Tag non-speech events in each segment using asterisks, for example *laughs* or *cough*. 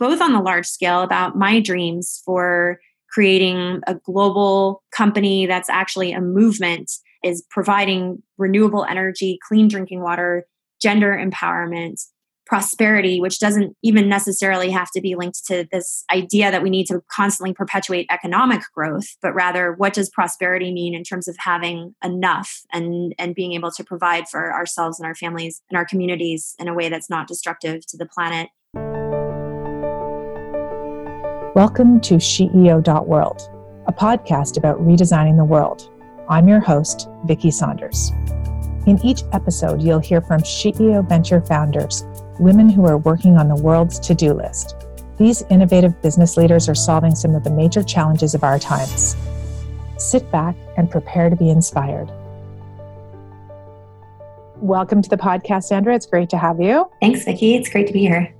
both on the large scale about my dreams for creating a global company that's actually a movement is providing renewable energy, clean drinking water, gender empowerment, prosperity, which doesn't even necessarily have to be linked to this idea that we need to constantly perpetuate economic growth, but rather what does prosperity mean in terms of having enough and, and being able to provide for ourselves and our families and our communities in a way that's not destructive to the planet. Welcome to SheEO.world, a podcast about redesigning the world. I'm your host, Vicki Saunders. In each episode, you'll hear from SheEO Venture founders women who are working on the world's to do list. These innovative business leaders are solving some of the major challenges of our times. Sit back and prepare to be inspired. Welcome to the podcast, Sandra. It's great to have you. Thanks, Vicki. It's great to be here.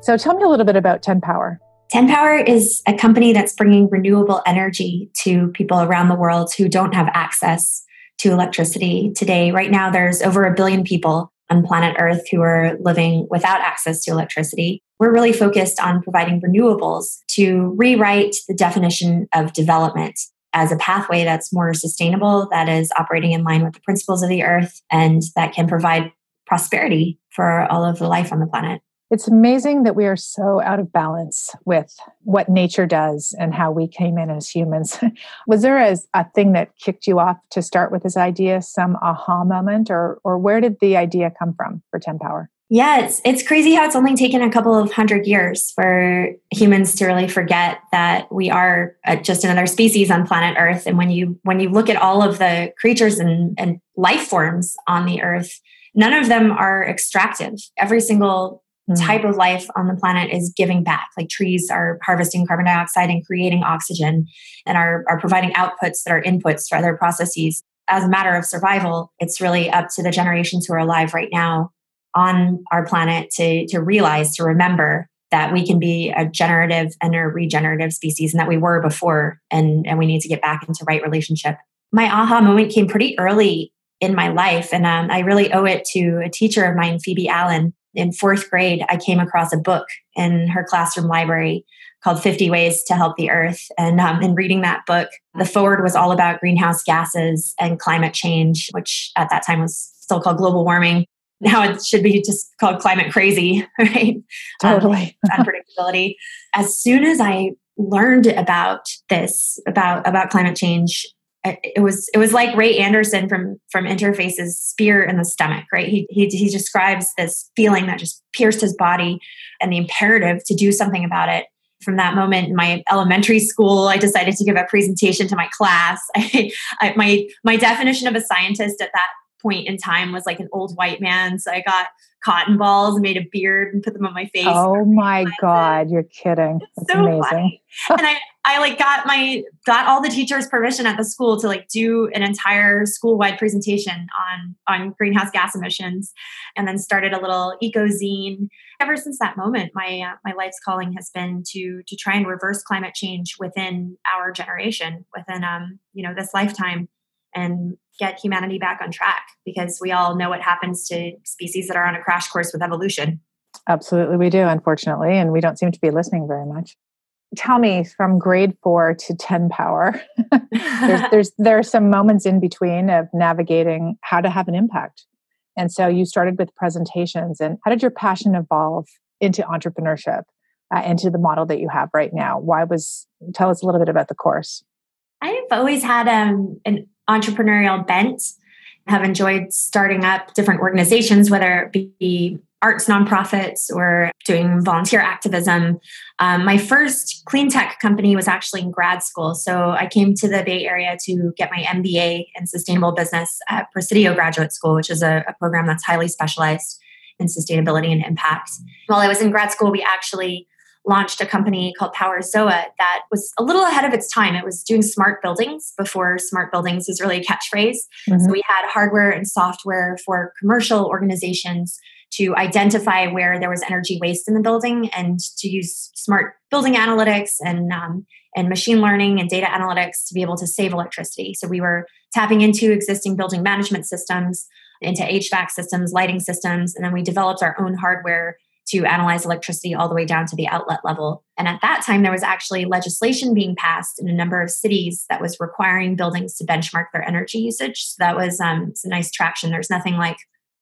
So, tell me a little bit about 10 Power. 10 Power is a company that's bringing renewable energy to people around the world who don't have access to electricity today. Right now, there's over a billion people on planet Earth who are living without access to electricity. We're really focused on providing renewables to rewrite the definition of development as a pathway that's more sustainable, that is operating in line with the principles of the earth, and that can provide prosperity for all of the life on the planet. It's amazing that we are so out of balance with what nature does and how we came in as humans. *laughs* Was there a, a, thing that kicked you off to start with this idea, some aha moment, or or where did the idea come from for 10 Power? Yeah, it's it's crazy how it's only taken a couple of hundred years for humans to really forget that we are uh, just another species on planet Earth. And when you when you look at all of the creatures and, and life forms on the Earth, none of them are extractive. Every single mm-hmm. type of life on the planet is giving back. Like trees are harvesting carbon dioxide and creating oxygen and are, are providing outputs that are inputs for other processes. As a matter of survival, it's really up to the generations who are alive right now on our planet to, to realize, to remember that we can be a generative and a regenerative species and that we were before and, and we need to get back into right relationship. My aha moment came pretty early in my life and um, I really owe it to a teacher of mine, Phoebe Allen, in fourth grade, I came across a book in her classroom library called 50 Ways to Help the Earth. And um, in reading that book, the forward was all about greenhouse gases and climate change, which at that time was still called global warming. Now it should be just called climate crazy, *laughs* right? Totally. Um, unpredictability. As soon as I learned about this, about, about climate change, it was it was like Ray Anderson from from Interface's spear in the stomach, right? He, he he describes this feeling that just pierced his body and the imperative to do something about it. From that moment in my elementary school, I decided to give a presentation to my class. *laughs* I, I, my my definition of a scientist at that point in time was like an old white man. So I got cotton balls and made a beard and put them on my face. Oh my god, you're kidding. That's so amazing. and I I like got my got all the teachers permission at the school to like do an entire school-wide presentation on on greenhouse gas emissions and then started a little eco zine. Ever since that moment, my uh, my life's calling has been to to try and reverse climate change within our generation, within um, you know, this lifetime and get humanity back on track because we all know what happens to species that are on a crash course with evolution. Absolutely, we do, unfortunately, and we don't seem to be listening very much. Tell me from grade four to 10 power, *laughs* there's, there's, there are some moments in between of navigating how to have an impact. And so you started with presentations, and how did your passion evolve into entrepreneurship, uh, into the model that you have right now? Why was, tell us a little bit about the course. I've always had um, an entrepreneurial bent. Have enjoyed starting up different organizations, whether it be arts nonprofits or doing volunteer activism. Um, my first clean tech company was actually in grad school. So I came to the Bay Area to get my MBA in sustainable business at Presidio Graduate School, which is a, a program that's highly specialized in sustainability and impact. While I was in grad school, we actually launched a company called Power Zoa that was a little ahead of its time. It was doing smart buildings before smart buildings was really a catchphrase. Mm-hmm. So we had hardware and software for commercial organizations to identify where there was energy waste in the building and to use smart building analytics and um, and machine learning and data analytics to be able to save electricity. So we were tapping into existing building management systems, into HVAC systems, lighting systems, and then we developed our own hardware to analyze electricity all the way down to the outlet level. And at that time, there was actually legislation being passed in a number of cities that was requiring buildings to benchmark their energy usage. So that was um, some nice traction. There's nothing like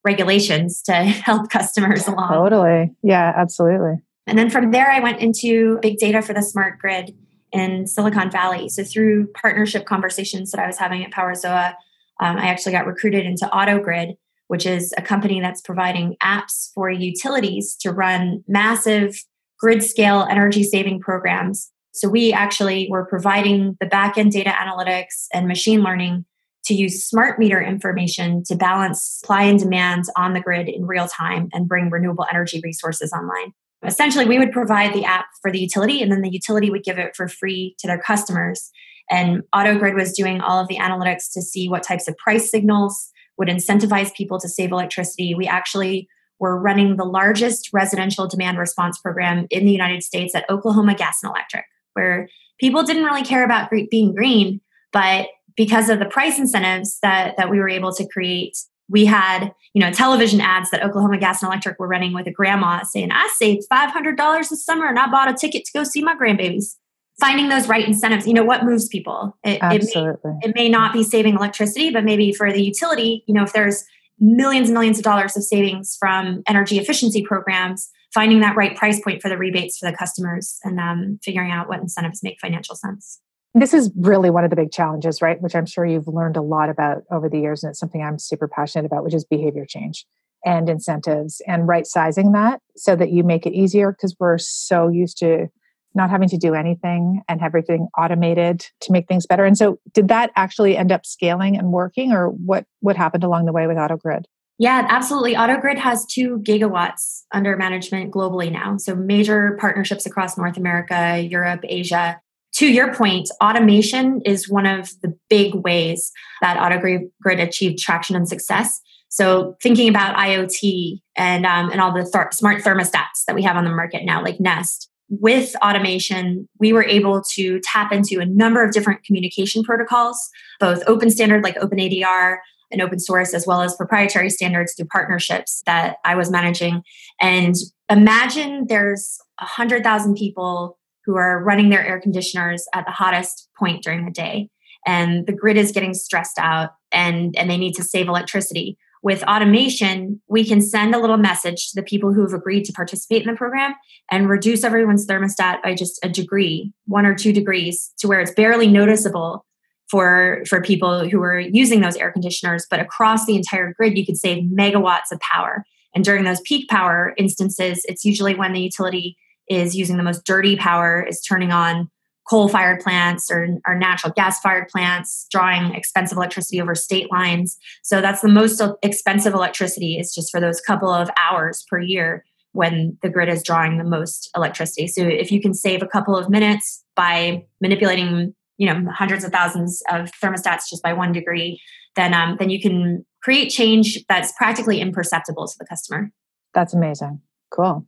regulations to *laughs* help customers along. Totally. Yeah, absolutely. And then from there, I went into big data for the smart grid in Silicon Valley. So through partnership conversations that I was having at PowerZoa, um, I actually got recruited into AutoGrid, which is a company that's providing apps for utilities to run massive grid scale energy saving programs. So we actually were providing the backend data analytics and machine learning to use smart meter information to balance supply and demand on the grid in real time and bring renewable energy resources online. Essentially, we would provide the app for the utility, and then the utility would give it for free to their customers. And AutoGrid was doing all of the analytics to see what types of price signals would incentivize people to save electricity. We actually were running the largest residential demand response program in the United States at Oklahoma Gas and Electric, where people didn't really care about being green, but because of the price incentives that, that we were able to create, we had you know television ads that oklahoma gas and electric were running with a grandma saying i saved $500 this summer and i bought a ticket to go see my grandbabies finding those right incentives you know what moves people it, Absolutely. It, may, it may not be saving electricity but maybe for the utility you know if there's millions and millions of dollars of savings from energy efficiency programs finding that right price point for the rebates for the customers and um, figuring out what incentives make financial sense this is really one of the big challenges, right? Which I'm sure you've learned a lot about over the years. And it's something I'm super passionate about, which is behavior change and incentives and right sizing that so that you make it easier because we're so used to not having to do anything and everything automated to make things better. And so did that actually end up scaling and working or what what happened along the way with AutoGrid? Yeah, absolutely. AutoGrid has two gigawatts under management globally now. So major partnerships across North America, Europe, Asia to your point, automation is one of the big ways that AutoGrid achieved traction and success. So thinking about IoT and um, and all the th- smart thermostats that we have on the market now, like Nest, with automation, we were able to tap into a number of different communication protocols, both open standard like OpenADR and open source, as well as proprietary standards through partnerships that I was managing. And imagine there's a hundred thousand people who are running their air conditioners at the hottest point during the day and the grid is getting stressed out and and they need to save electricity with automation we can send a little message to the people who have agreed to participate in the program and reduce everyone's thermostat by just a degree one or two degrees to where it's barely noticeable for for people who are using those air conditioners. But across the entire grid you could save megawatts of power. And during those peak power instances it's usually when the utility is using the most dirty power, is turning on coal fired plants or, or natural gas fired plants, drawing expensive electricity over state lines. So that's the most expensive electricity is just for those couple of hours per year when the grid is drawing the most electricity. So if you can save a couple of minutes by manipulating, you know, hundreds of thousands of thermostats just by one degree, then um, then you can create change that's practically imperceptible to the customer. That's amazing. Cool.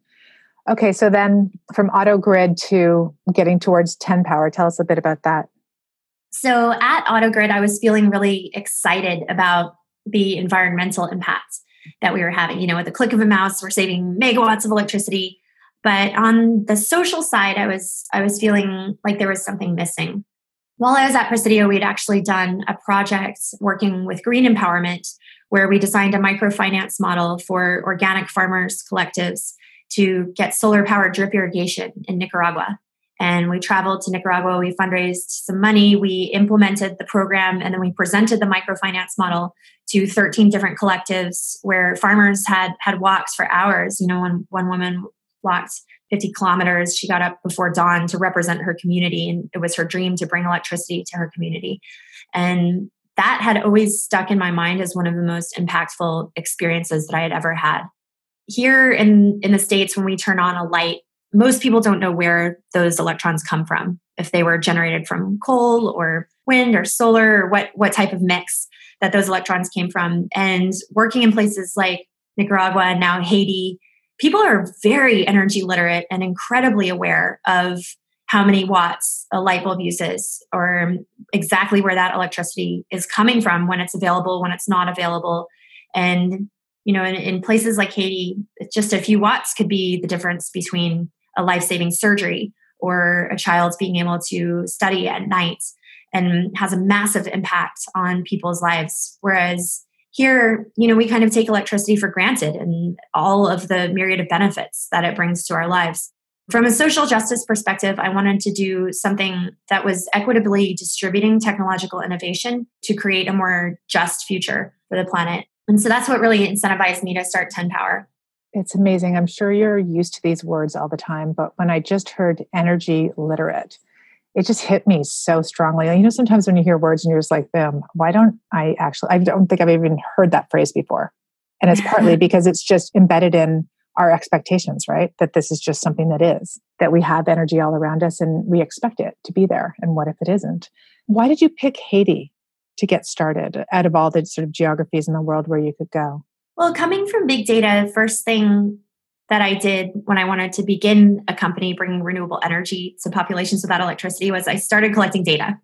Okay, so then from AutoGrid to getting towards 10 power, tell us a bit about that. So at AutoGrid, I was feeling really excited about the environmental impact that we were having. You know, with the click of a mouse, we're saving megawatts of electricity. But on the social side, I was I was feeling like there was something missing. While I was at Presidio, we'd actually done a project working with Green Empowerment, where we designed a microfinance model for organic farmers collectives to get solar powered drip irrigation in Nicaragua. And we traveled to Nicaragua, we fundraised some money, we implemented the program, and then we presented the microfinance model to 13 different collectives where farmers had had walks for hours. You know, when one woman walked 50 kilometers, she got up before dawn to represent her community, and it was her dream to bring electricity to her community. And that had always stuck in my mind as one of the most impactful experiences that I had ever had here in in the states when we turn on a light most people don't know where those electrons come from. If they were generated from coal or wind or solar or what what type of mix that those electrons came from. And working in places like Nicaragua and now Haiti people are very energy literate and incredibly aware of how many watts a light bulb uses or exactly where that electricity is coming from when it's available when it's not available. And You know, in, in places like Haiti, just a few watts could be the difference between a life saving surgery or a child being able to study at night and has a massive impact on people's lives. Whereas here, you know, we kind of take electricity for granted and all of the myriad of benefits that it brings to our lives. From a social justice perspective, I wanted to do something that was equitably distributing technological innovation to create a more just future for the planet. And so that's what really incentivized me to start 10 Power. It's amazing. I'm sure you're used to these words all the time, but when I just heard energy literate, it just hit me so strongly. You know, sometimes when you hear words and you're just like, boom, why don't I actually, I don't think I've even heard that phrase before. And it's partly *laughs* because it's just embedded in our expectations, right? That this is just something that is, that we have energy all around us and we expect it to be there. And what if it isn't? Why did you pick Haiti to get started out of all the sort of geographies in the world where you could go? Well, coming from big data, first thing that I did when I wanted to begin a company bringing renewable energy to populations without electricity was I started collecting data.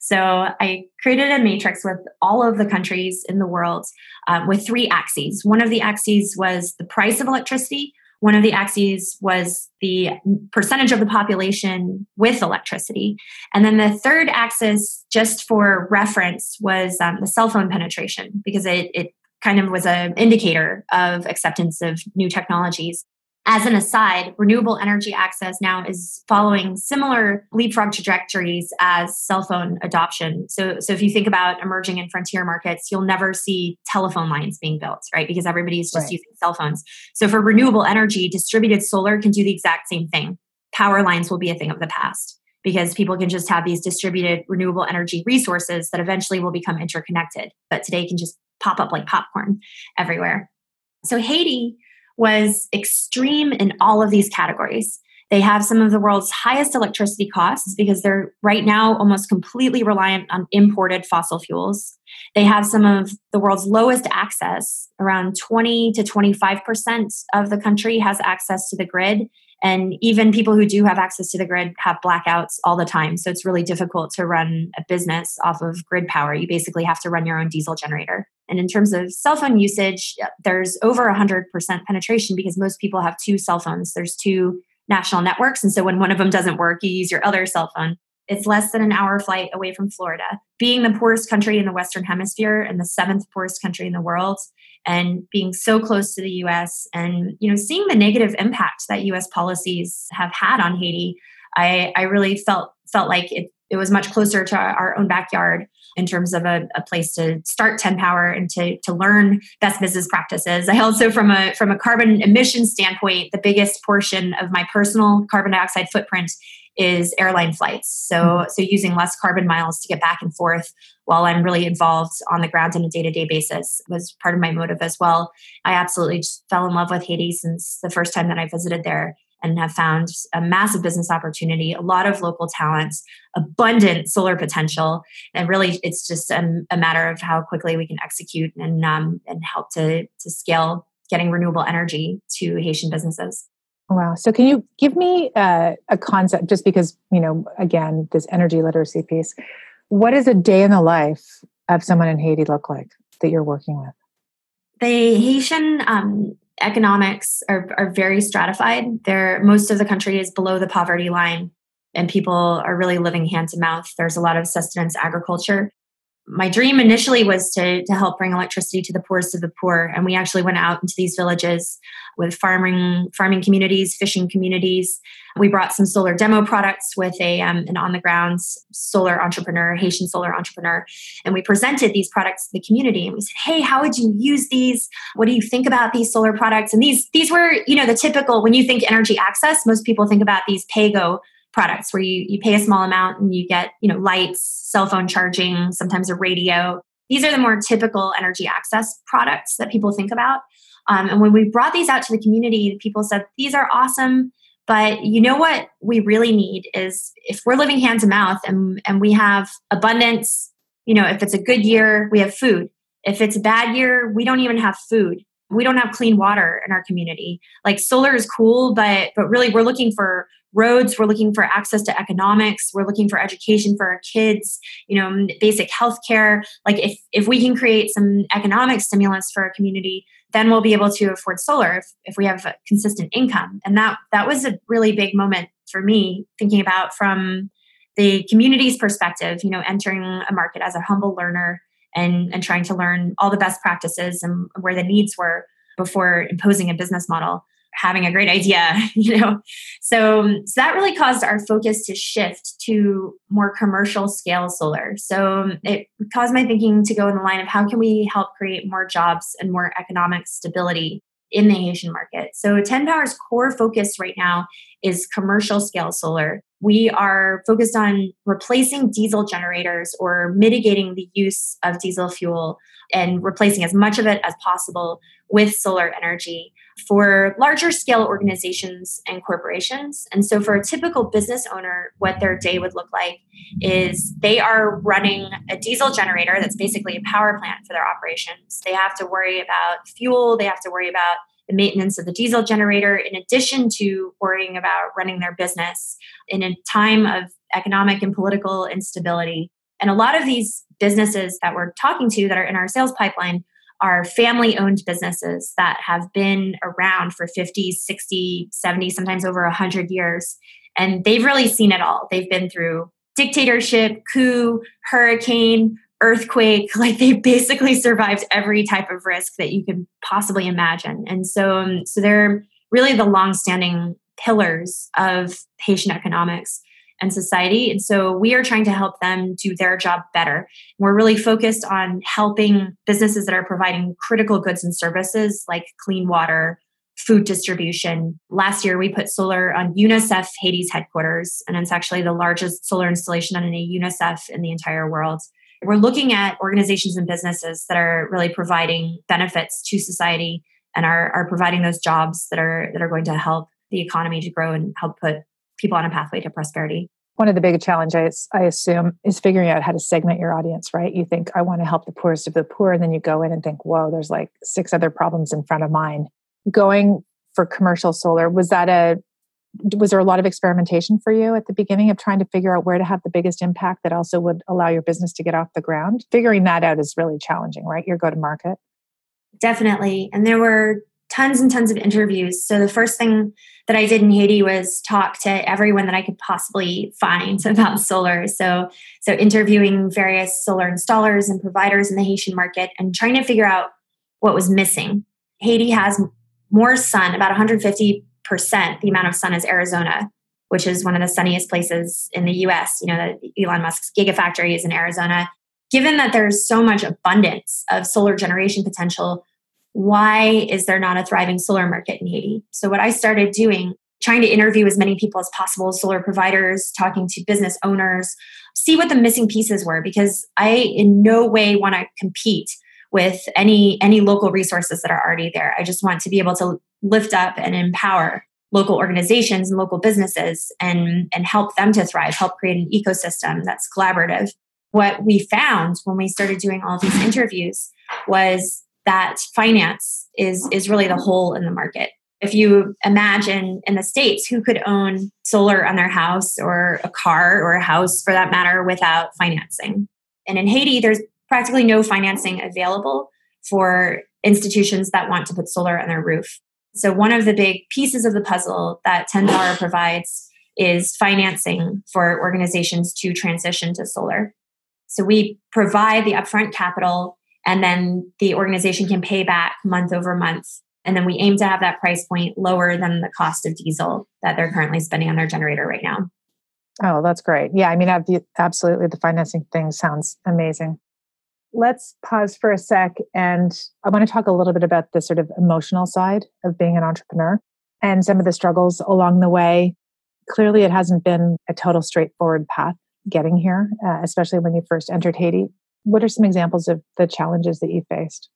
So I created a matrix with all of the countries in the world uh, with three axes. One of the axes was the price of electricity. One of the axes was the percentage of the population with electricity. And then the third axis, just for reference, was um, the cell phone penetration because it, it kind of was an indicator of acceptance of new technologies. As an aside, renewable energy access now is following similar leapfrog trajectories as cell phone adoption. So, so if you think about emerging and frontier markets, you'll never see telephone lines being built, right? Because everybody's just right. using cell phones. So for renewable energy, distributed solar can do the exact same thing. Power lines will be a thing of the past because people can just have these distributed renewable energy resources that eventually will become interconnected. But today can just pop up like popcorn everywhere. So Haiti was extreme in all of these categories. They have some of the world's highest electricity costs because they're right now almost completely reliant on imported fossil fuels. They have some of the world's lowest access. Around 20 to 25% of the country has access to the grid. And even people who do have access to the grid have blackouts all the time. So it's really difficult to run a business off of grid power. You basically have to run your own diesel generator. And in terms of cell phone usage, there's over 100% penetration because most people have two cell phones. There's two national networks. And so when one of them doesn't work, you use your other cell phone. It's less than an hour flight away from Florida. Being the poorest country in the Western Hemisphere and the seventh poorest country in the world, and being so close to the US and you know seeing the negative impact that US policies have had on Haiti, I, I really felt felt like it, it was much closer to our own backyard in terms of a, a, place to start 10 power and to, to learn best business practices. I also from a from a carbon emission standpoint the biggest portion of my personal carbon dioxide footprint is airline flights. So mm-hmm. so using less carbon miles to get back and forth while i'm really involved on the ground on a day-to-day basis was part of my motive as well. I absolutely just fell in love with haiti since the first time that i visited there and have found a massive business opportunity, a lot of local talents, abundant solar potential, and really it's just a, a matter of how quickly we can execute and um, and help to to scale getting renewable energy to Haitian businesses. Wow. So, can you give me uh, a concept, just because, you know, again, this energy literacy piece? What does a day in the life of someone in Haiti look like that you're working with? The Haitian um, economics are, are very stratified. There, most of the country is below the poverty line, and people are really living hand to mouth. There's a lot of sustenance agriculture my dream initially was to, to help bring electricity to the poorest of the poor. And we actually went out into these villages with farming farming communities fishing communities. We brought some solar demo products with a um, an on the ground solar entrepreneur haitian solar entrepreneur. And we presented these products to the community and we said hey how would you use these? What do you think about these solar products? And these these were you know the typical when you think energy access most people think about these pay-go products where you, you pay a small amount and you get you know lights cell phone charging sometimes a radio. These are the more typical energy access products that people think about. Um, and when we brought these out to the community people said these are awesome. But you know what we really need is if we're living hand to mouth and, and we have abundance you know if it's a good year we have food. If it's a bad year we don't even have food. We don't have clean water in our community. Like solar is cool but but really we're looking for roads we're looking for access to economics we're looking for education for our kids you know basic health care like if if we can create some economic stimulus for our community then we'll be able to afford solar if, if we have a consistent income. And that that was a really big moment for me thinking about from the community's perspective, you know, entering a market as a humble learner and, and trying to learn all the best practices and where the needs were before imposing a business model having a great idea *laughs* you know so, so that really caused our focus to shift to more commercial scale solar so um, it caused my thinking to go in the line of how can we help create more jobs and more economic stability in the Haitian market. So 10 Power's core focus right now is commercial scale solar. We are focused on replacing diesel generators or mitigating the use of diesel fuel and replacing as much of it as possible with solar energy for larger scale organizations and corporations. And so, for a typical business owner, what their day would look like is they are running a diesel generator that's basically a power plant for their operations. They have to worry about fuel, they have to worry about the maintenance of the diesel generator, in addition to worrying about running their business in a time of economic and political instability. And a lot of these businesses that we're talking to that are in our sales pipeline are family owned businesses that have been around for 50, 60, 70, sometimes over 100 years. And they've really seen it all. They've been through dictatorship, coup, hurricane, earthquake. *laughs* Like they basically survived every type of risk that you could possibly imagine. And so, um, so they're really the longstanding pillars of Haitian economics and society. And so we are trying to help them do their job better. We're really focused on helping businesses that are providing critical goods and services like clean water, food distribution. Last year, we put solar on UNICEF Haiti's headquarters, and it's actually the largest solar installation on any UNICEF in the entire world. We're looking at organizations and businesses that are really providing benefits to society and are, are providing those jobs that are that are going to help the economy to grow and help put people on a pathway to prosperity. One of the big challenges, I assume, is figuring out how to segment your audience, right? You think, I want to help the poorest of the poor. And then you go in and think, whoa, there's like six other problems in front of mine. Going for commercial solar, was that a was there a lot of experimentation for you at the beginning of trying to figure out where to have the biggest impact that also would allow your business to get off the ground? Figuring that out is really challenging, right? Your go to market. Definitely. And there were tons and tons of interviews. So the first thing that I did in Haiti was talk to everyone that I could possibly find *laughs* about solar. So so interviewing various solar installers and providers in the Haitian market and trying to figure out what was missing. Haiti has more sun, about 150 percent the amount of sun as Arizona, which is one of the sunniest places in the US. You know, Elon Musk's gigafactory is in Arizona. Given that there's so much abundance of solar generation potential, why is there not a thriving solar market in Haiti? So, what I started doing, trying to interview as many people as possible, solar providers, talking to business owners, see what the missing pieces were, because I in no way want to compete with any any local resources that are already there. I just want to be able to lift up and empower local organizations and local businesses and and help them to thrive, help create an ecosystem that's collaborative. What we found when we started doing all these interviews was that finance is is really the hole in the market. If you imagine in the states who could own solar on their house or a car or a house for that matter without financing? And in haiti there's practically no financing available for institutions that want to put solar on their roof. So one of the big pieces of the puzzle that 10 power provides is financing for organizations to transition to solar. So we provide the upfront capital and then the organization can pay back month over month. And then we aim to have that price point lower than the cost of diesel that they're currently spending on their generator right now. Oh, that's great. Yeah, I mean, absolutely. The financing thing sounds amazing. Let's pause for a sec. And I want to talk a little bit about the sort of emotional side of being an entrepreneur and some of the struggles along the way. Clearly, it hasn't been a total straightforward path getting here, uh, especially when you first entered Haiti what are some examples of the challenges that you faced?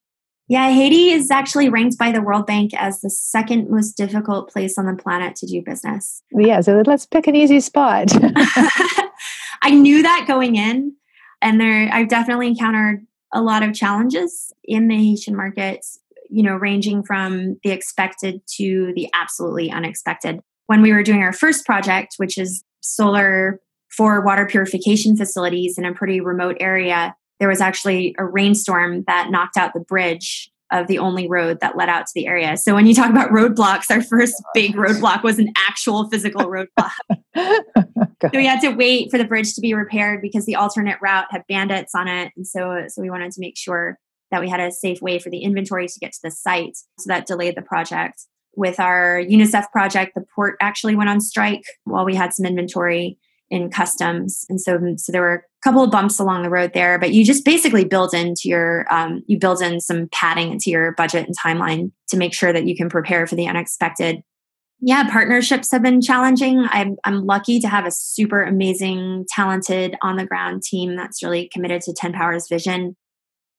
Yeah, Haiti is actually ranked by the World Bank as the second most difficult place on the planet to do business. Yeah, so let's pick an easy spot. *laughs* *laughs* I knew that going in, and there I've definitely encountered a lot of challenges in the Haitian markets, you know, ranging from the expected to the absolutely unexpected. When we were doing our first project, which is solar for water purification facilities in a pretty remote area, there was actually a rainstorm that knocked out the bridge of the only road that led out to the area. So when you talk about roadblocks, our first oh, big roadblock was an actual physical *laughs* roadblock. *laughs* so we had to wait for the bridge to be repaired because the alternate route had bandits on it. And so so we wanted to make sure that we had a safe way for the inventory to get to the site. So that delayed the project. With our UNICEF project, the port actually went on strike while we had some inventory in customs. And so, so there were a couple of bumps along the road there, but you just basically build into your, um, you build in some padding into your budget and timeline to make sure that you can prepare for the unexpected. Yeah, partnerships have been challenging. I'm, I'm lucky to have a super amazing, talented on the ground team that's really committed to 10 Powers vision.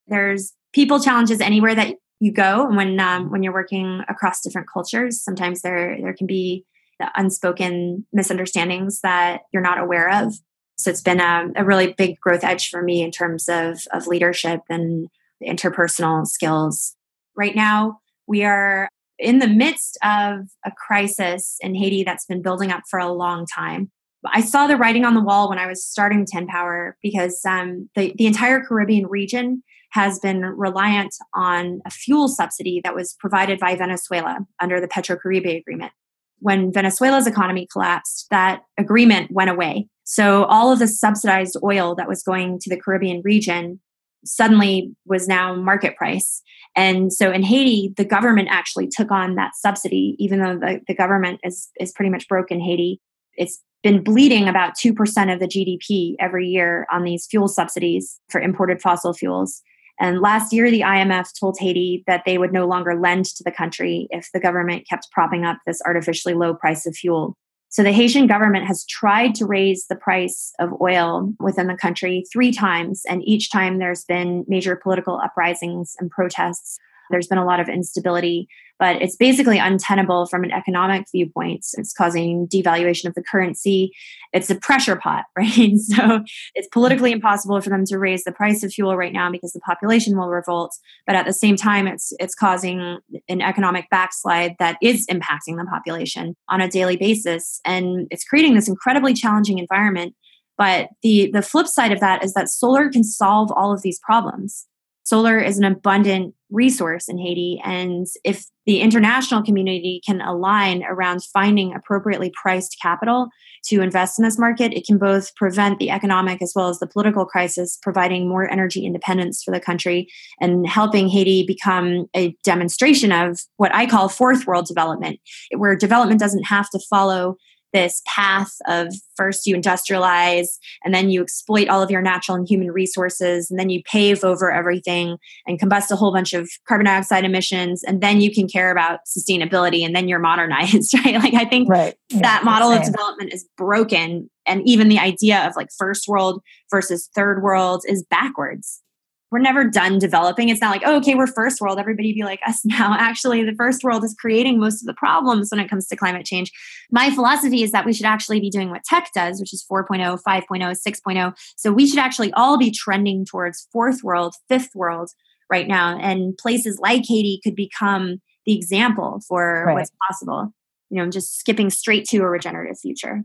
There's people challenges anywhere that you go. And when, um, when you're working across different cultures, sometimes there, there can be the unspoken misunderstandings that you're not aware of. So it's been a, a really big growth edge for me in terms of, of leadership and interpersonal skills. Right now, we are in the midst of a crisis in Haiti that's been building up for a long time. I saw the writing on the wall when I was starting 10 Power because um, the, the entire Caribbean region has been reliant on a fuel subsidy that was provided by Venezuela under the Petrocaribe Agreement when Venezuela's economy collapsed, that agreement went away. So all of the subsidized oil that was going to the Caribbean region suddenly was now market price. And so in Haiti, the government actually took on that subsidy, even though the, the government is, is pretty much broke in Haiti. It's been bleeding about 2% of the GDP every year on these fuel subsidies for imported fossil fuels. And last year, the IMF told Haiti that they would no longer lend to the country if the government kept propping up this artificially low price of fuel. So the Haitian government has tried to raise the price of oil within the country three times. And each time there's been major political uprisings and protests. There's been a lot of instability but it's basically untenable from an economic viewpoint. It's causing devaluation of the currency. It's a pressure pot, *laughs* right? So it's politically impossible for them to raise the price of fuel right now because the population will revolt. But at the same time, it's it's causing an economic backslide that is impacting the population on a daily basis, and it's creating this incredibly challenging environment. But the the flip side of that is that solar can solve all of these problems solar is an abundant resource in Haiti. And if the international community can align around finding appropriately priced capital to invest in this market, it can both prevent the economic as well as the political crisis, providing more energy independence for the country and helping Haiti become a demonstration of what I call fourth world development, where development doesn't have to follow this path of first you industrialize and then you exploit all of your natural and human resources and then you pave over everything and combust a whole bunch of carbon dioxide emissions and then you can care about sustainability and then you're modernized *laughs* right? Like i think right. that yeah, model of development is broken and even the idea of like first world versus third world is backwards we're never done developing. It's not like, oh, okay, we're first world. Everybody be like us *laughs* now. Actually, the first world is creating most of the problems when it comes to climate change. My philosophy is that we should actually be doing what tech does, which is 4.0, 5.0, 6.0. So we should actually all be trending towards fourth world, fifth world right now. And places like Haiti could become the example for right. what's possible. You know, just skipping straight to a regenerative future.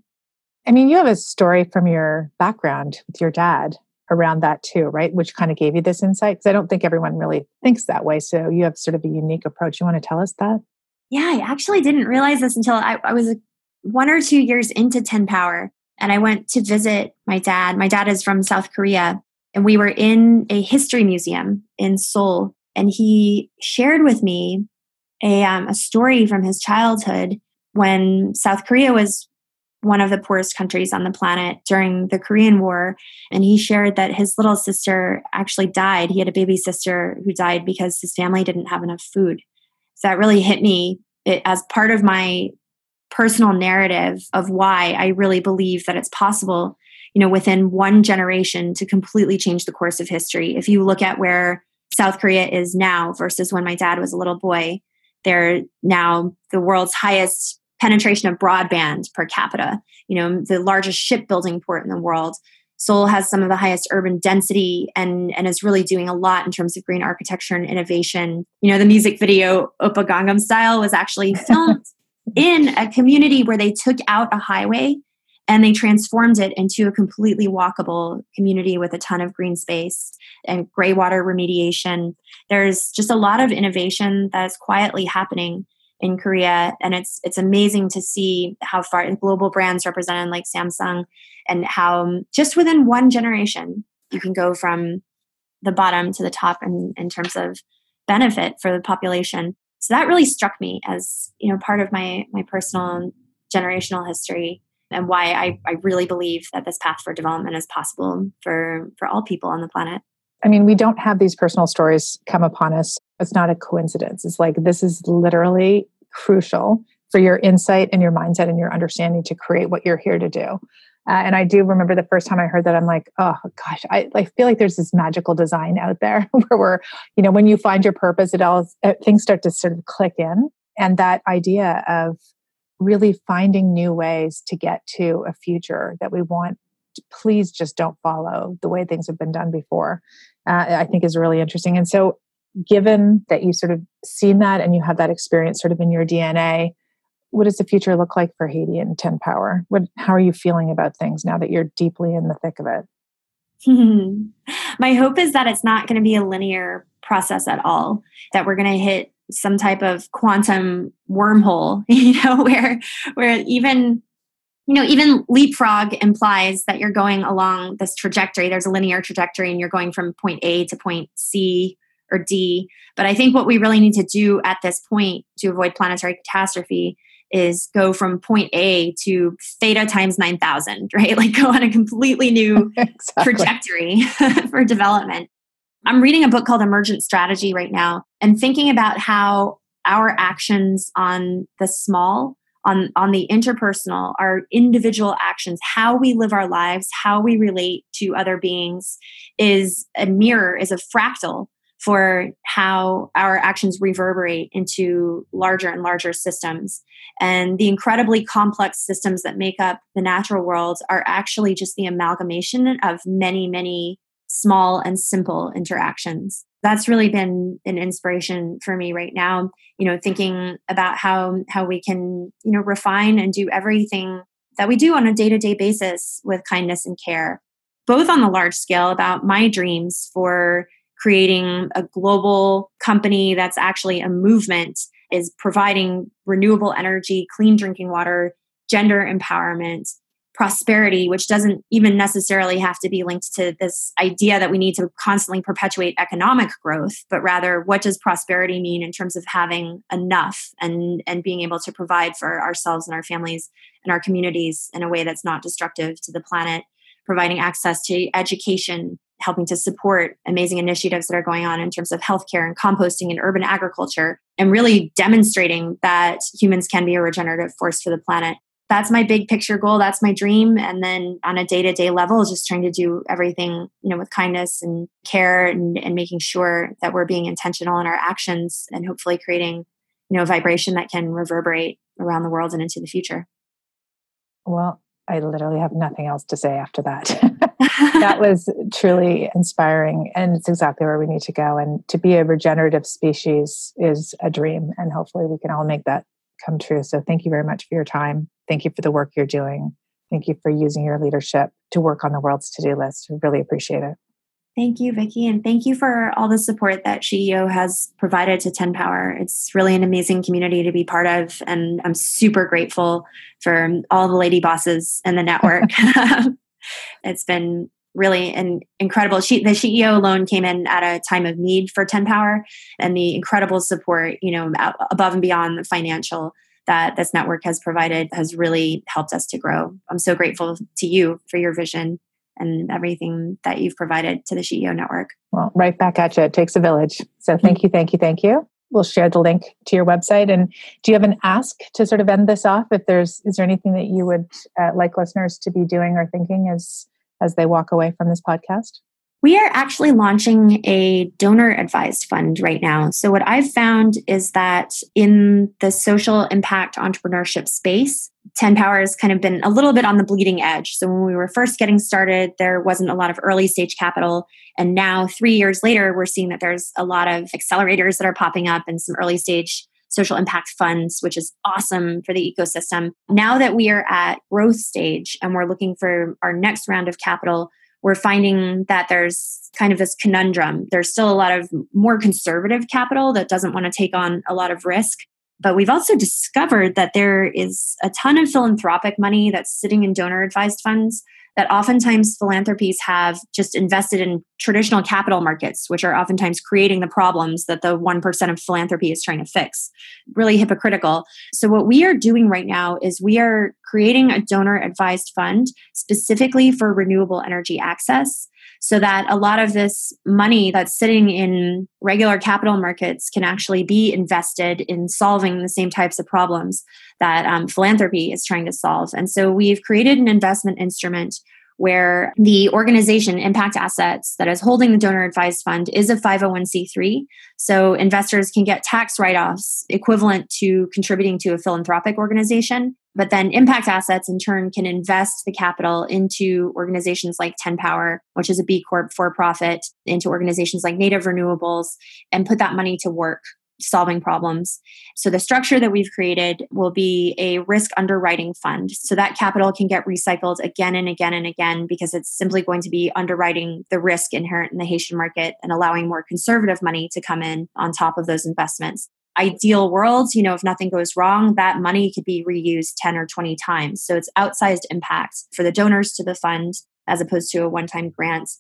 I mean, you have a story from your background with your dad around that too, right? Which kind of gave you this insight? Because I don't think everyone really thinks that way. So you have sort of a unique approach. You want to tell us that? Yeah, I actually didn't realize this until I, I was one or two years into 10 Power. And I went to visit my dad. My dad is from South Korea. And we were in a history museum in Seoul. And he shared with me a, um, a story from his childhood when South Korea was one of the poorest countries on the planet during the Korean War. And he shared that his little sister actually died. He had a baby sister who died because his family didn't have enough food. So that really hit me it, as part of my personal narrative of why I really believe that it's possible, you know, within one generation to completely change the course of history. If you look at where South Korea is now versus when my dad was a little boy, they're now the world's highest penetration of broadband per capita, you know, the largest shipbuilding port in the world. Seoul has some of the highest urban density and, and is really doing a lot in terms of green architecture and innovation. You know, the music video Oppa Gangnam Style was actually *laughs* filmed in a community where they took out a highway and they transformed it into a completely walkable community with a ton of green space and gray water remediation. There's just a lot of innovation that's quietly happening in Korea, and it's it's amazing to see how far global brands represented like Samsung, and how um, just within one generation you can go from the bottom to the top in, in terms of benefit for the population. So that really struck me as you know part of my my personal generational history and why I, I really believe that this path for development is possible for for all people on the planet. I mean, we don't have these personal stories come upon us. It's not a coincidence. It's like this is literally crucial for your insight and your mindset and your understanding to create what you're here to do. Uh, and I do remember the first time I heard that, I'm like, oh gosh, I, I feel like there's this magical design out there *laughs* where we're, you know, when you find your purpose, it all uh, things start to sort of click in. And that idea of really finding new ways to get to a future that we want please just don't follow the way things have been done before uh, i think is really interesting and so given that you sort of seen that and you have that experience sort of in your dna what does the future look like for haiti and 10 power? What how are you feeling about things now that you're deeply in the thick of it? *laughs* My hope is that it's not going to be a linear process at all that we're going to hit some type of quantum wormhole *laughs* you know where where even you know even leapfrog implies that you're going along this trajectory. There's a linear trajectory and you're going from point a to point c or d. But i think what we really need to do at this point to avoid planetary catastrophe is go from point a to theta times 9000 *laughs* right? Like go on a completely new *laughs* exactly. trajectory *laughs* for development. I'm reading a book called Emergent Strategy right now and thinking about how our actions on the small, on, on the interpersonal, our individual actions, how we live our lives, how we relate to other beings is a mirror, is a fractal for how our actions reverberate into larger and larger systems. And the incredibly complex systems that make up the natural world are actually just the amalgamation of many, many small and simple interactions that's really been an inspiration for me right now you know thinking about how how we can you know refine and do everything that we do on a day-to-day basis with kindness and care both on the large scale about my dreams for creating a global company that's actually a movement is providing renewable energy clean drinking water gender empowerment prosperity, which doesn't even necessarily have to be linked to this idea that we need to constantly perpetuate economic growth, but rather what does prosperity mean in terms of having enough and, and being able to provide for ourselves and our families and our communities in a way that's not destructive to the planet, providing access to education, helping to support amazing initiatives that are going on in terms of healthcare and composting and urban agriculture, and really demonstrating that humans can be a regenerative force for the planet. That's my big picture goal. That's my dream. And then on a day-to-day level just trying to do everything you know with kindness and care and, and making sure that we're being intentional in our actions and hopefully creating you know a vibration that can reverberate around the world and into the future. Well i literally have nothing else to say after that *laughs* that was truly inspiring and it's exactly where we need to go and to be a regenerative species is a dream and hopefully we can all make that come true so thank you very much for your time Thank you for the work you're doing. Thank you for using your leadership to work on the world's to do list. We really appreciate it. Thank you, Vicki, and thank you for all the support that SheEO has provided to 10 Power. It's really an amazing community to be part of, and I'm super grateful for all the lady bosses in the network. *laughs* *laughs* it's been really an incredible. She, the SheEO alone came in at a time of need for 10 Power, and the incredible support, you know, above and beyond the financial that this network has provided has really helped us to grow. I'm so grateful to you for your vision and everything that you've provided to the SheEO network. Well, right back at you. It takes a village. So thank you, thank you, thank you. We'll share the link to your website. And do you have an ask to sort of end this off? If there's, is there anything that you would uh, like listeners to be doing or thinking as as they walk away from this podcast? We are actually launching a donor advised fund right now. So, what I've found is that in the social impact entrepreneurship space, 10 Power has kind of been a little bit on the bleeding edge. So, when we were first getting started, there wasn't a lot of early stage capital. And now, three years later, we're seeing that there's a lot of accelerators that are popping up and some early stage social impact funds, which is awesome for the ecosystem. Now that we are at growth stage and we're looking for our next round of capital, we're finding that there's kind of this conundrum. There's still a lot of more conservative capital that doesn't want to take on a lot of risk. But we've also discovered that there is a ton of philanthropic money that's sitting in donor advised funds that oftentimes philanthropies have just invested in traditional capital markets, which are oftentimes creating the problems that the 1% of philanthropy is trying to fix. Really hypocritical. So, what we are doing right now is we are creating a donor advised fund specifically for renewable energy access so that a lot of this money that's sitting in regular capital markets can actually be invested in solving the same types of problems that um, philanthropy is trying to solve. And so we've created an investment instrument where the organization impact assets that is holding the donor advised fund is a 501c3 so investors can get tax write-offs equivalent to contributing to a philanthropic organization but then impact assets in turn can invest the capital into organizations like 10 power which is a b corp for profit into organizations like native renewables and put that money to work solving problems. So the structure that we've created will be a risk underwriting fund. So that capital can get recycled again and again and again because it's simply going to be underwriting the risk inherent in the Haitian market and allowing more conservative money to come in on top of those investments. Ideal world, you know, if nothing goes wrong, that money could be reused 10 or 20 times. So it's outsized impact for the donors to the fund as opposed to a one time grant.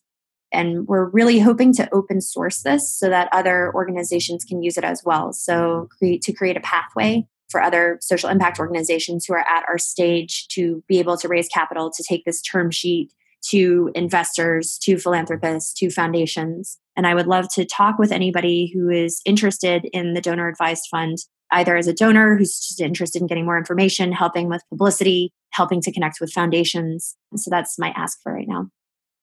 And we're really hoping to open source this so that other organizations can use it as well. So, create, to create a pathway for other social impact organizations who are at our stage to be able to raise capital to take this term sheet to investors, to philanthropists, to foundations. And I would love to talk with anybody who is interested in the donor advised fund, either as a donor who's just interested in getting more information, helping with publicity, helping to connect with foundations. So that's my ask for right now.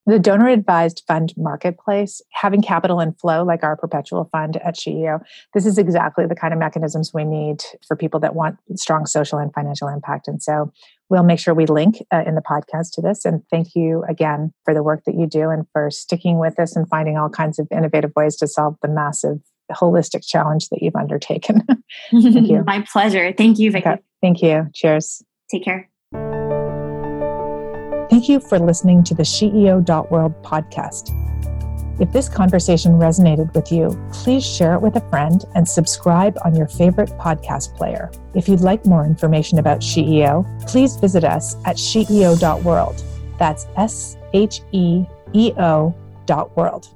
The donor advised fund marketplace, having capital in flow like our perpetual fund at SheEO, this is exactly the kind of mechanisms we need for people that want strong social and financial impact. And so we'll make sure we link uh, in the podcast to this. And thank you again for the work that you do and for sticking with us and finding all kinds of innovative ways to solve the massive holistic challenge that you've undertaken. *laughs* thank you. *laughs* My pleasure. Thank you, Vicki. Okay. Thank you. Cheers. Take care. Thank you for listening to the SheEO.world podcast. If this conversation resonated with you, please share it with a friend and subscribe on your favorite podcast player. If you'd like more information about SheEO, please visit us at SheEO.world. That's S H E E O dot world.